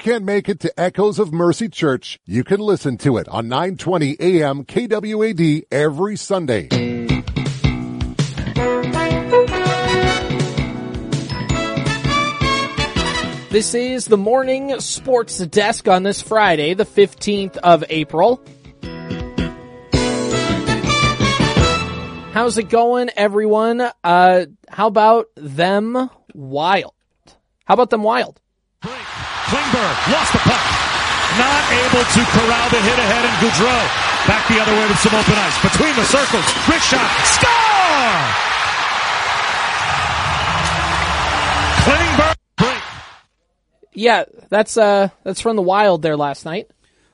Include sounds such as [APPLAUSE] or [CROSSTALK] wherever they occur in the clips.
can't make it to Echoes of Mercy Church, you can listen to it on 920 AM KWAD every Sunday. This is the morning sports desk on this Friday, the 15th of April. How's it going, everyone? Uh, how about them wild? How about them wild? Klingberg lost the puck. Not able to corral the hit ahead and Gaudreau back the other way with some open ice. Between the circles, Rich shot, score! Klingberg break. Yeah, that's uh that's from the Wild there last night.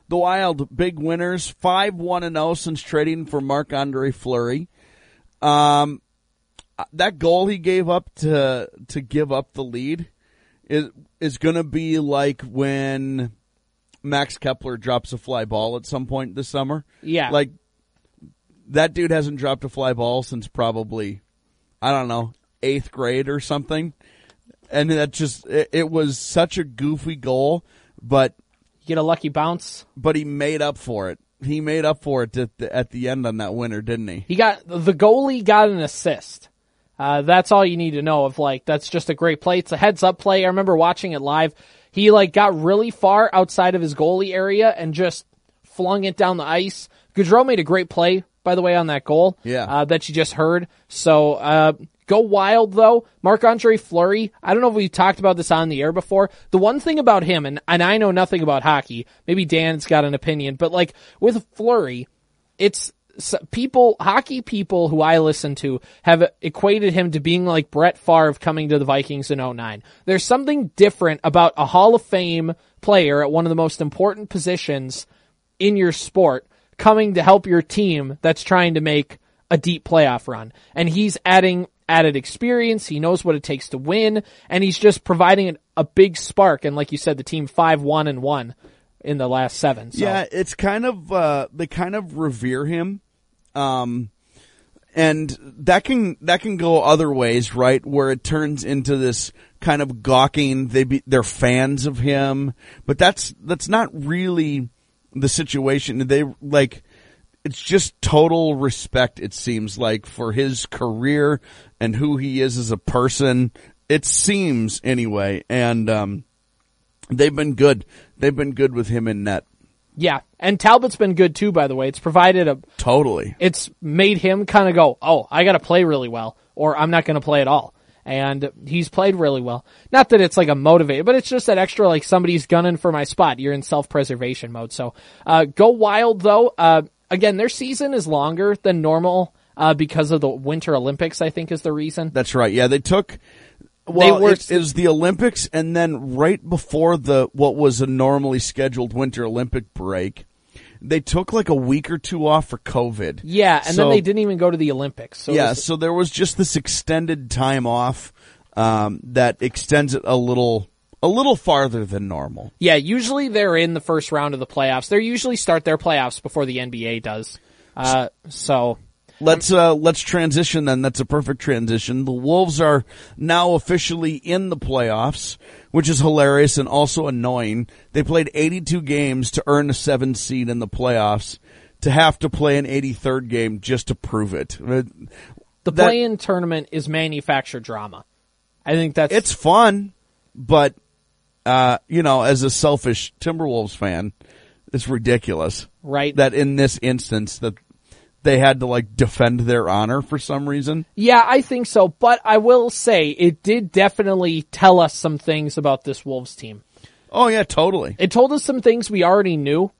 The Wild big winners, five one and zero since trading for Marc Andre Fleury. Um, that goal he gave up to to give up the lead is is going to be like when Max Kepler drops a fly ball at some point this summer. Yeah. like that dude hasn't dropped a fly ball since probably I don't know eighth grade or something, and that just it, it was such a goofy goal, but You get a lucky bounce. but he made up for it. He made up for it at the, at the end on that winner, didn't he? He got the goalie got an assist. Uh, that's all you need to know. Of like, that's just a great play. It's a heads up play. I remember watching it live. He like got really far outside of his goalie area and just flung it down the ice. Gaudreau made a great play, by the way, on that goal. Yeah. uh, that you just heard. So uh, go wild though. Marc Andre Fleury. I don't know if we talked about this on the air before. The one thing about him, and and I know nothing about hockey. Maybe Dan's got an opinion, but like with Fleury, it's people, hockey people who I listen to have equated him to being like Brett Favre coming to the Vikings in 09. There's something different about a Hall of Fame player at one of the most important positions in your sport coming to help your team that's trying to make a deep playoff run. And he's adding added experience. He knows what it takes to win and he's just providing a big spark. And like you said, the team 5-1 and 1 in the last seven. So. Yeah, it's kind of uh, they kind of revere him, um, and that can that can go other ways, right? Where it turns into this kind of gawking. They be, they're fans of him, but that's that's not really the situation. They like it's just total respect. It seems like for his career and who he is as a person. It seems anyway, and um, they've been good. They've been good with him in net. Yeah, and Talbot's been good too. By the way, it's provided a, Totally. it's made him kind of go, oh, I got to play really well, or I'm not going to play at all. And he's played really well. Not that it's like a motivator, but it's just that extra like somebody's gunning for my spot. You're in self preservation mode. So uh, go wild though. Uh, again, their season is longer than normal uh, because of the Winter Olympics. I think is the reason. That's right. Yeah, they took. Well, were- it, it was the Olympics, and then right before the what was a normally scheduled Winter Olympic break, they took like a week or two off for COVID. Yeah, and So- then they didn't even go to the Olympics. So yeah, was- so there was just this extended time off um, that extends it a little, a little farther than normal. Yeah, usually they're in the first round of the playoffs. They usually start their playoffs before the NBA does. Uh, so Let's uh let's transition then. That's a perfect transition. The Wolves are now officially in the playoffs, which is hilarious and also annoying. They played 82 games to earn a 7 seed in the playoffs to have to play an 83rd game just to prove it. Uh, the That- play-in tournament is manufactured drama. I think that's It's fun, but uh you know, as a selfish Timberwolves fan, it's ridiculous right. that in this instance that they had to like defend their honor for some reason. yeah, I think so. But I will say it did definitely tell us some things about this Wolves team. Oh yeah, totally. It told us some things we already knew,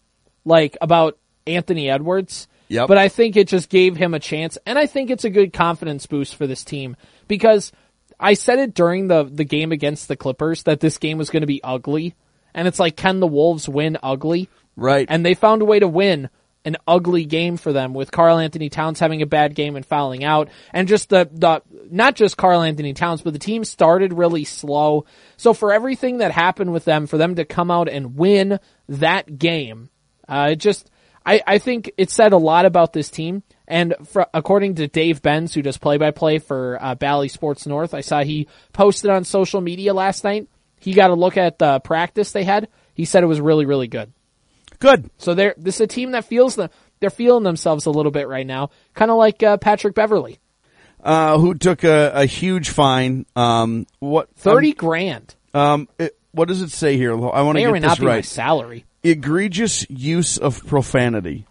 like about Anthony Edwards. Yep. But I think it just gave him a chance, and I think it's a good confidence boost for this team because I said it during the the game against the Clippers that this game was going to be ugly, and it's like, can the Wolves win ugly? Right. And they found a way to win an ugly game for them with Carl Anthony Towns having a bad game and fouling out and just the, the, not just Carl Anthony Towns, but the team started really slow. So for everything that happened with them, for them to come out and win that game, uh, it just, I, I think it said a lot about this team. And for, according to Dave Benz, who does play by play for uh, Bally Sports North, I saw he posted on social media last night. He got a look at the practice they had. He said it was really, really good. Good. So they're this is a team that feels the they're feeling themselves a little bit right now, kind of like uh, Patrick Beverley, Uh, who took a, a huge fine? Um, what thirty grand. Um, it, what does it say here? I want to May or may get not this right. salary. Egregious use of profanity.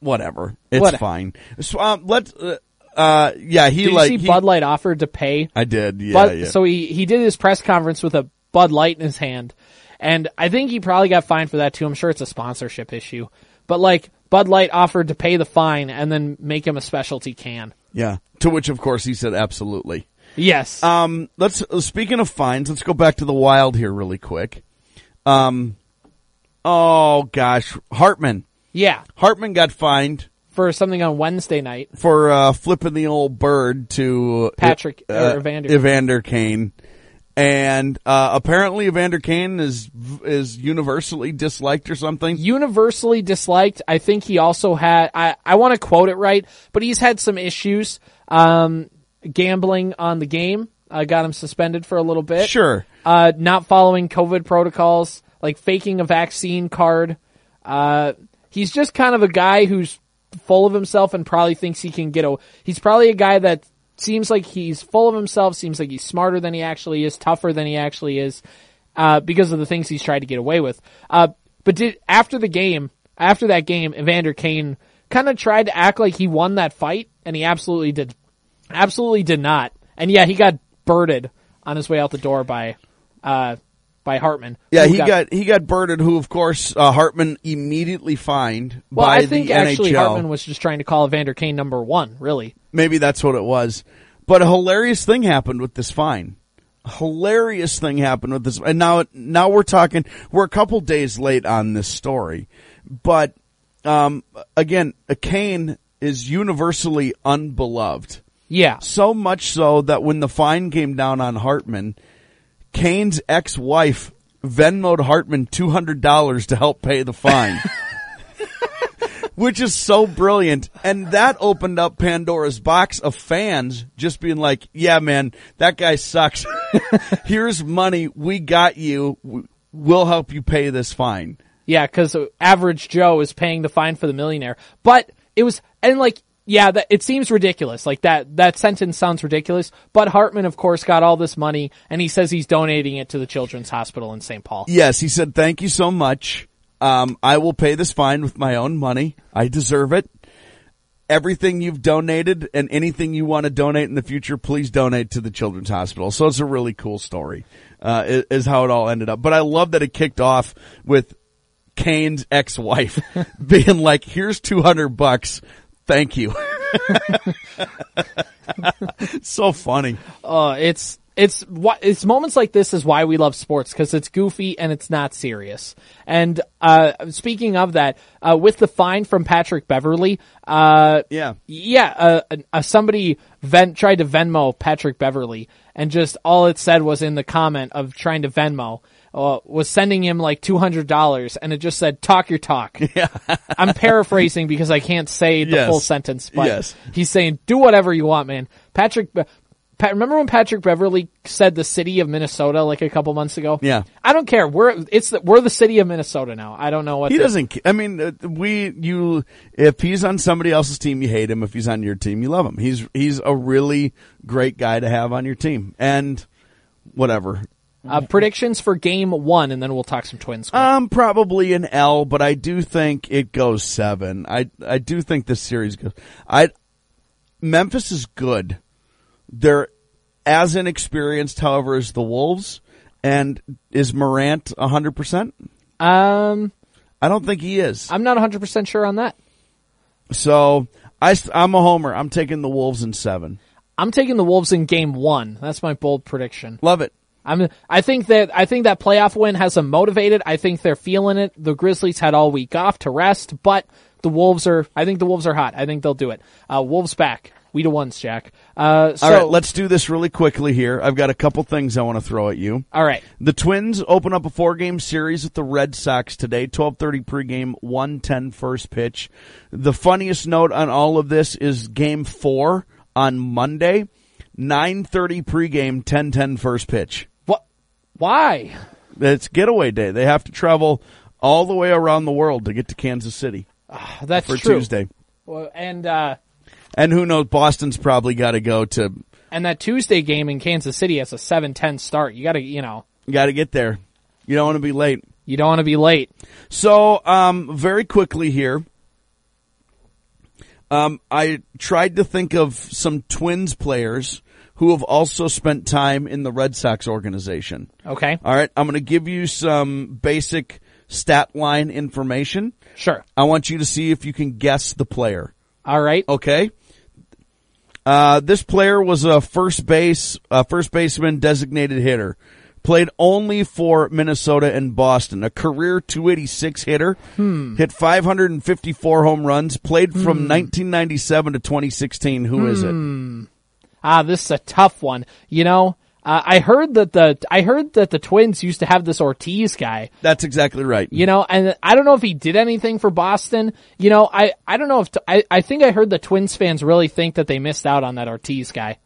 Whatever. It's What- fine. So, um, let. Uh, uh, yeah, he Did like. see he- Bud Light offered to pay I did. Yeah, Bud, yeah. So he, he did his press conference with a Bud Light in his hand. And I think he probably got fined for that too. I'm sure it's a sponsorship issue. But like, Bud Light offered to pay the fine and then make him a specialty can. yeah. To which, of course, he said absolutely. Yes. Um, let's speaking of fines, let's go back to the wild here really quick. Um, oh gosh, Hartman. yeah. Hartman got fined For something on Wednesday night. for uh, flipping the old bird to Patrick- uh, or Evander. Evander Kane, and uh, apparently Evander Kane is is universally disliked or something. Universally disliked. I think he also had, I, I want to quote it right, but he's had some issues, um, gambling on the game. Uh, got him suspended for a little bit. Sure, uh, not following COVID protocols, like faking a vaccine card. Uh, he's just kind of a guy who's full of himself and probably thinks he can get a. He's probably a guy that seems like he's full of himself, seems like he's smarter than he actually is, tougher than he actually is, uh, because of the things he's tried to get away with. Uh, but did after the game, after that game, Evander Kane kind of tried to act like he won that fight, and he absolutely did, absolutely did not. And yeah, he got birded on his way out the door by, uh, by Hartman. yeah, he got, he got birded. Who, of course, uh, Hartman immediately fined Well, by I think the actually NHL. Hartman was just trying to call Evander Kane number one. Really, Maybe that's what it was. But a hilarious thing happened with this fine. A hilarious thing happened with this. And now, now we're talking, we're a couple days late on this story. But, um, again, a Kane is universally unbeloved. yeah. So much so that when the fine came down on Hartman, Kane's ex-wife Venmoed Hartman $200 to help pay the fine. [LAUGHS] Which is so brilliant. And that opened up Pandora's box of fans just being like, yeah, man, that guy sucks. [LAUGHS] Here's money. We got you. We'll help you pay this fine. Yeah, because average Joe is paying the fine for the millionaire. But it was, and like, yeah, that, it seems ridiculous. Like that, that sentence sounds ridiculous. But Hartman, of course, got all this money and he says he's donating it to the Children's Hospital in St. Paul. Yes, he said, thank you so much. Um, I will pay this fine with my own money. I deserve it. Everything you've donated and anything you want to donate in the future, please donate to the Children's Hospital. So it's a really cool story, uh, is, is how it all ended up. But I love that it kicked off with Kane's ex-wife [LAUGHS] being like, here's 200 bucks. Thank you. [LAUGHS] so funny. Uh, it's, it's what, it's moments like this is why we love sports because it's goofy and it's not serious. And, uh, speaking of that, uh, with the fine from Patrick Beverley, uh, Yeah. Yeah, uh, uh, somebody ven- tried to Venmo Patrick Beverley, and just all it said was in the comment of trying to Venmo uh, was sending him like two hundred dollars, and it just said "talk your talk." [LAUGHS] Yeah, I'm paraphrasing because I can't say the Yes. full sentence, but Yes. he's saying do whatever you want, man. Patrick. Be- Pat, remember when Patrick Beverley said the city of Minnesota like a couple months ago? Yeah. I don't care. We're it's the, we're the city of Minnesota now. I don't know what He doesn't. I mean, uh, we you. If he's on somebody else's team, you hate him. If he's on your team, you love him. He's he's a really great guy to have on your team. And whatever. Uh, predictions for game one, and then we'll talk some Twins. Um, probably an L, but I do think it goes seven. I I do think this series goes. I Memphis is good. They're as inexperienced, however, as the Wolves. And is Morant hundred percent? um, I don't think he is. I'm not 100 percent sure on that. So I, am a homer. I'm taking the Wolves in seven. I'm taking the Wolves in game one. That's my bold prediction. Love it. I'm, I think that, I think that playoff win has them motivated. I think they're feeling it. The Grizzlies had all week off to rest, but the Wolves are, I think the Wolves are hot. I think they'll do it. Uh, Wolves back. We to ones, Jack. Uh, so, All right, let's do this really quickly here. I've got a couple things I want to throw at you. all right. The Twins open up a four-game series with the Red Sox today. 12:30 pregame, 1:10 first pitch. The funniest note on all of this is Game Four on Monday, 9:30 pregame, 10:10 first pitch. Why? It's getaway day. They have to travel all the way around the world to get to Kansas City That's for true. Tuesday. Well, and uh, And who knows? Boston's probably got to go to. and that Tuesday game in Kansas City has a 7-10 start. You got to, you know, Got to get there. You don't want to be late. you don't want to be late. So, um, very quickly here, um, I tried to think of some Twins players who have also spent time in the Red Sox organization. Okay, All right, I'm going to give you some basic stat line information. sure. I want you to see if you can guess the player. All right. Okay. Uh, this player was a first base, uh, first baseman designated hitter. Played only for Minnesota and Boston. A career 286 hitter. Hit 554 home runs. Played from 1997 to 2016. Who is it? Ah, this is a tough one. You know, uh, I heard that the I heard that the Twins used to have this Ortiz guy. That's exactly right. You know, and I don't know if he did anything for Boston. You know, I I don't know if t- I I think I heard the Twins fans really think that they missed out on that Ortiz guy.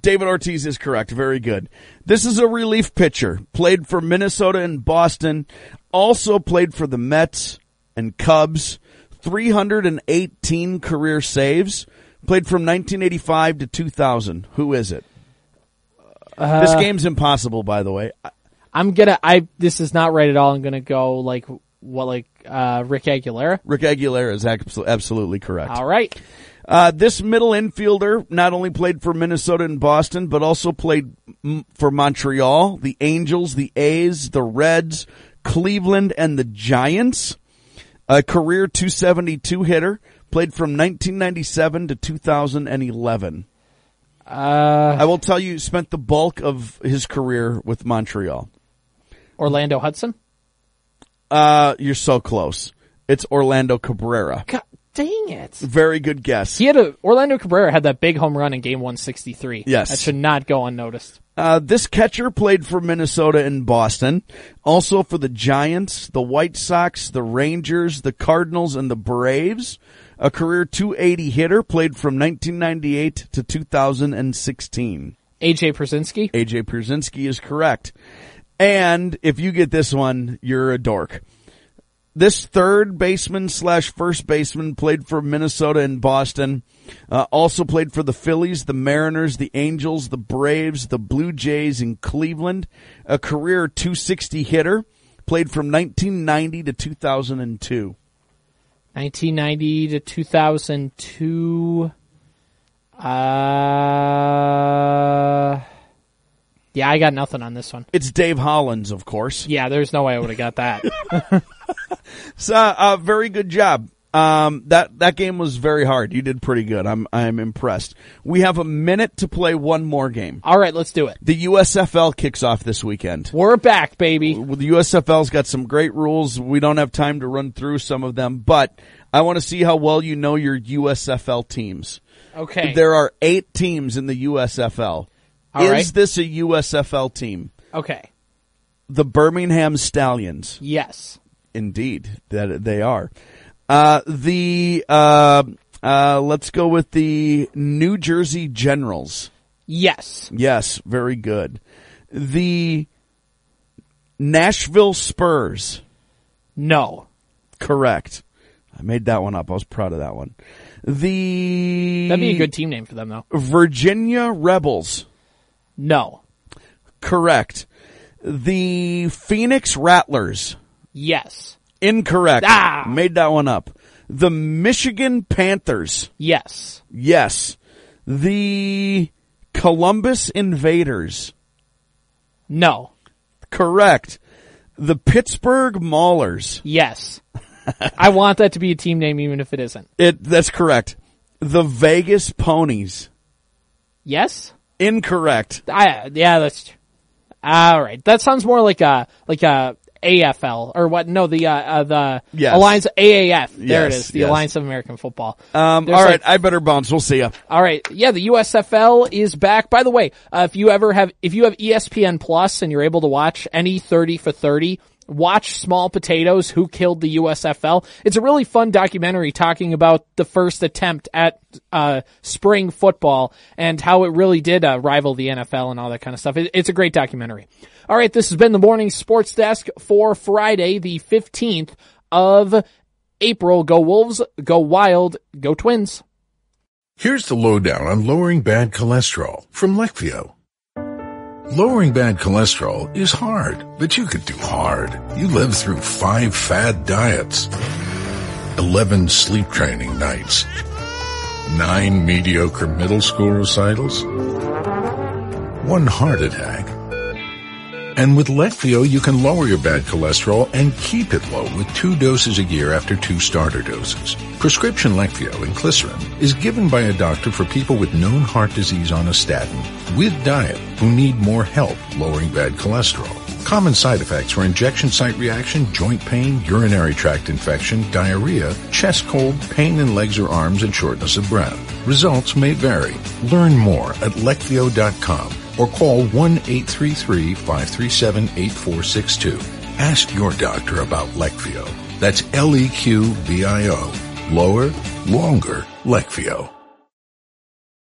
David Ortiz is correct. Very good. This is a relief pitcher. Played for Minnesota and Boston. Also played for the Mets and Cubs. 318 career saves. Played from 1985 to 2000. Who is it? this game's impossible, by the way. I'm gonna I this is not right at all. I'm gonna go like what like uh Rick Aguilera. Rick Aguilera is absolutely correct. All right. Uh, this middle infielder not only played for Minnesota and Boston, but also played for Montreal, the Angels, the A's, the Reds, Cleveland, and the Giants. A career 272 hitter, played from 1997 to 2011. Uh I will tell you, spent the bulk of his career with Montreal. Orlando Hudson. Uh, you're so close. It's Orlando Cabrera. God dang it. Very good guess. He had a Orlando Cabrera had that big home run in game 163. Yes. That should not go unnoticed. Uh, this catcher played for Minnesota and Boston, also for the Giants, the White Sox, the Rangers, the Cardinals, and the Braves. A career 280 hitter, played from 1998 to 2016. AJ Pierzynski. AJ Pierzynski is correct. And if you get this one, you're a dork. This third baseman slash first baseman played for Minnesota and Boston. Uh, also played for the Phillies, the Mariners, the Angels, the Braves, the Blue Jays, and Cleveland. A career 260 hitter. Played from 1990 to 2002. 1990 to 2002. Uh, yeah, I got nothing on this one. It's Dave Hollins, of course. Yeah, there's no way I would have got that. [LAUGHS] So, uh, very good job. Um, that, that game was very hard. You did pretty good. I'm, I'm impressed. We have a minute to play one more game. All right, let's do it. The USFL kicks off this weekend. We're back, baby. The USFL's got some great rules. We don't have time to run through some of them, but I want to see how well you know your USFL teams. Okay. There are eight teams in the USFL. All Is right. this a USFL team? Okay. The Birmingham Stallions. Yes. Indeed, that they are. Uh, the uh, uh, let's go with the New Jersey Generals. Yes. Yes, very good. The Nashville Spurs. No. Correct. I made that one up. I was proud of that one. The That'd be a good team name for them, though. Virginia Rebels. No. Correct. The Phoenix Rattlers. Yes. Incorrect. Ah! Made that one up. The Michigan Panthers. Yes. Yes. The Columbus Invaders. No. Correct. The Pittsburgh Maulers. Yes. I want that to be a team name, even if it isn't. It that's correct. The Vegas Ponies. Yes. Incorrect. I yeah, that's all right. That sounds more like a like a AFL or what? No, the uh, uh the Yes. Alliance AAF. There it Yes, is, the yes. Alliance of American Football. Um, all right, like- I better bounce. We'll see ya. All right. Yeah, the USFL is back. By the way, uh, if you ever have, if you have ESPN Plus and you're able to watch any 30 for 30, watch Small Potatoes, Who Killed the USFL. It's a really fun documentary talking about the first attempt at, uh, spring football and how it really did, uh, rival the NFL and all that kind of stuff. It, it's a great documentary. All right, this has been the morning sports desk for Friday, the 15th of April. Go Wolves, go Wild, go Twins. Here's the lowdown on lowering bad cholesterol from Leqvio. Lowering bad cholesterol is hard, but you could do hard. You lived through five fad diets, 11 sleep training nights, nine mediocre middle school recitals, one heart attack. And with Leqvio, you can lower your bad cholesterol and keep it low with two doses a year after two starter doses. Prescription Leqvio inclisiran is given by a doctor for people with known heart disease on a statin with diet who need more help lowering bad cholesterol. Common side effects are injection site reaction, joint pain, urinary tract infection, diarrhea, chest cold, pain in legs or arms, and shortness of breath. Results may vary. Learn more at leqvio.com or call 1-833-537-8462. Ask your doctor about Leqvio. That's L-E-Q-V-I-O. Lower, longer, Leqvio.